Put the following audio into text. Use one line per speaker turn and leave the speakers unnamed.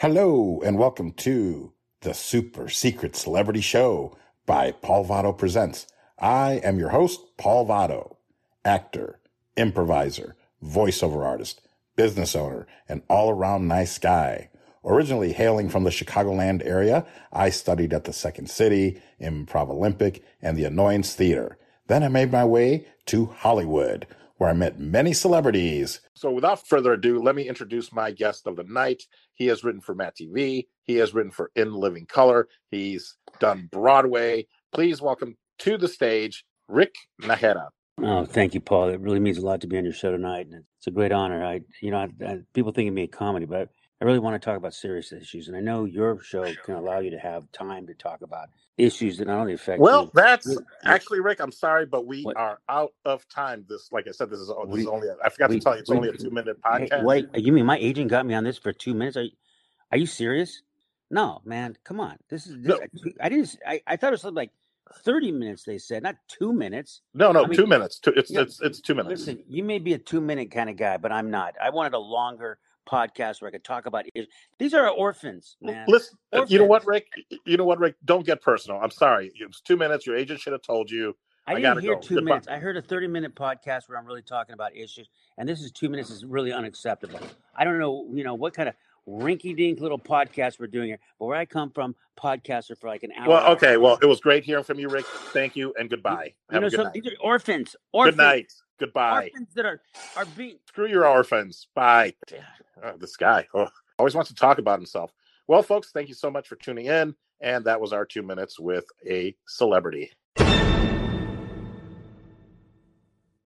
Hello, and welcome to the Super Secret Celebrity Show by Paul Votto Presents. I am your host, Paul Votto, actor, improviser, voiceover artist, business owner, and all around nice guy. Originally hailing from the Chicagoland area, I studied at the Second City, Improv Olympic, and the Annoyance Theater. Then I made my way to Hollywood, where I met many celebrities. So without further ado, let me introduce my guest of the night. He has written for MADtv. He has written for In Living Color. He's done Broadway. Please welcome to the stage, Rick Najera.
Oh, thank you, Paul. It really means a lot to be on your show tonight, and it's a great honor. I, you know, I, I, people think of me a comedy, but I really want to talk about serious issues, and I know your show can allow you to have time to talk about issues that not only affect.
Well,
you,
that's actually Rick. I'm sorry, but we
What?
are out of time. This, like I said, this is, this
We-
is only. I forgot
we-
to tell you, it's
we-
only a two minute podcast.
wait, you mean my agent got me on this for two minutes? Are you, are you serious? No, man, come on. This is. This, I didn't. I, I thought it was something like thirty minutes. They said not two minutes.
No, no,
I mean-
two minutes. Two, it's it's it's two minutes.
Listen, you may be a two minute kind of guy, but I'm not. I wanted a longer podcast where I could talk about it. These are orphans, man.
Listen, uh, you know what, Rick? You know what, Rick? Don't get personal. I'm sorry. It's two minutes. Your agent should have told you.
I,
I
didn't hear
go.
two
Goodbye.
minutes. I heard a 30 minute podcast where I'm really talking about issues, and this is two minutes is really unacceptable. I don't know, you know, what kind of rinky dink little podcast we're doing here, but where I come from, podcasts are for like an hour.
Well, okay. Well, it was great hearing from you, Rick. Thank you and goodbye.
you
Have
know,
a good
some,
night.
these are orphans. Orphans.
Good night. Goodbye.
Orphans that are are being.
Screw your orphans. Bye. Oh, this guy oh, always wants to talk about himself. Well, folks, thank you so much for tuning in. And that was our two minutes with a celebrity.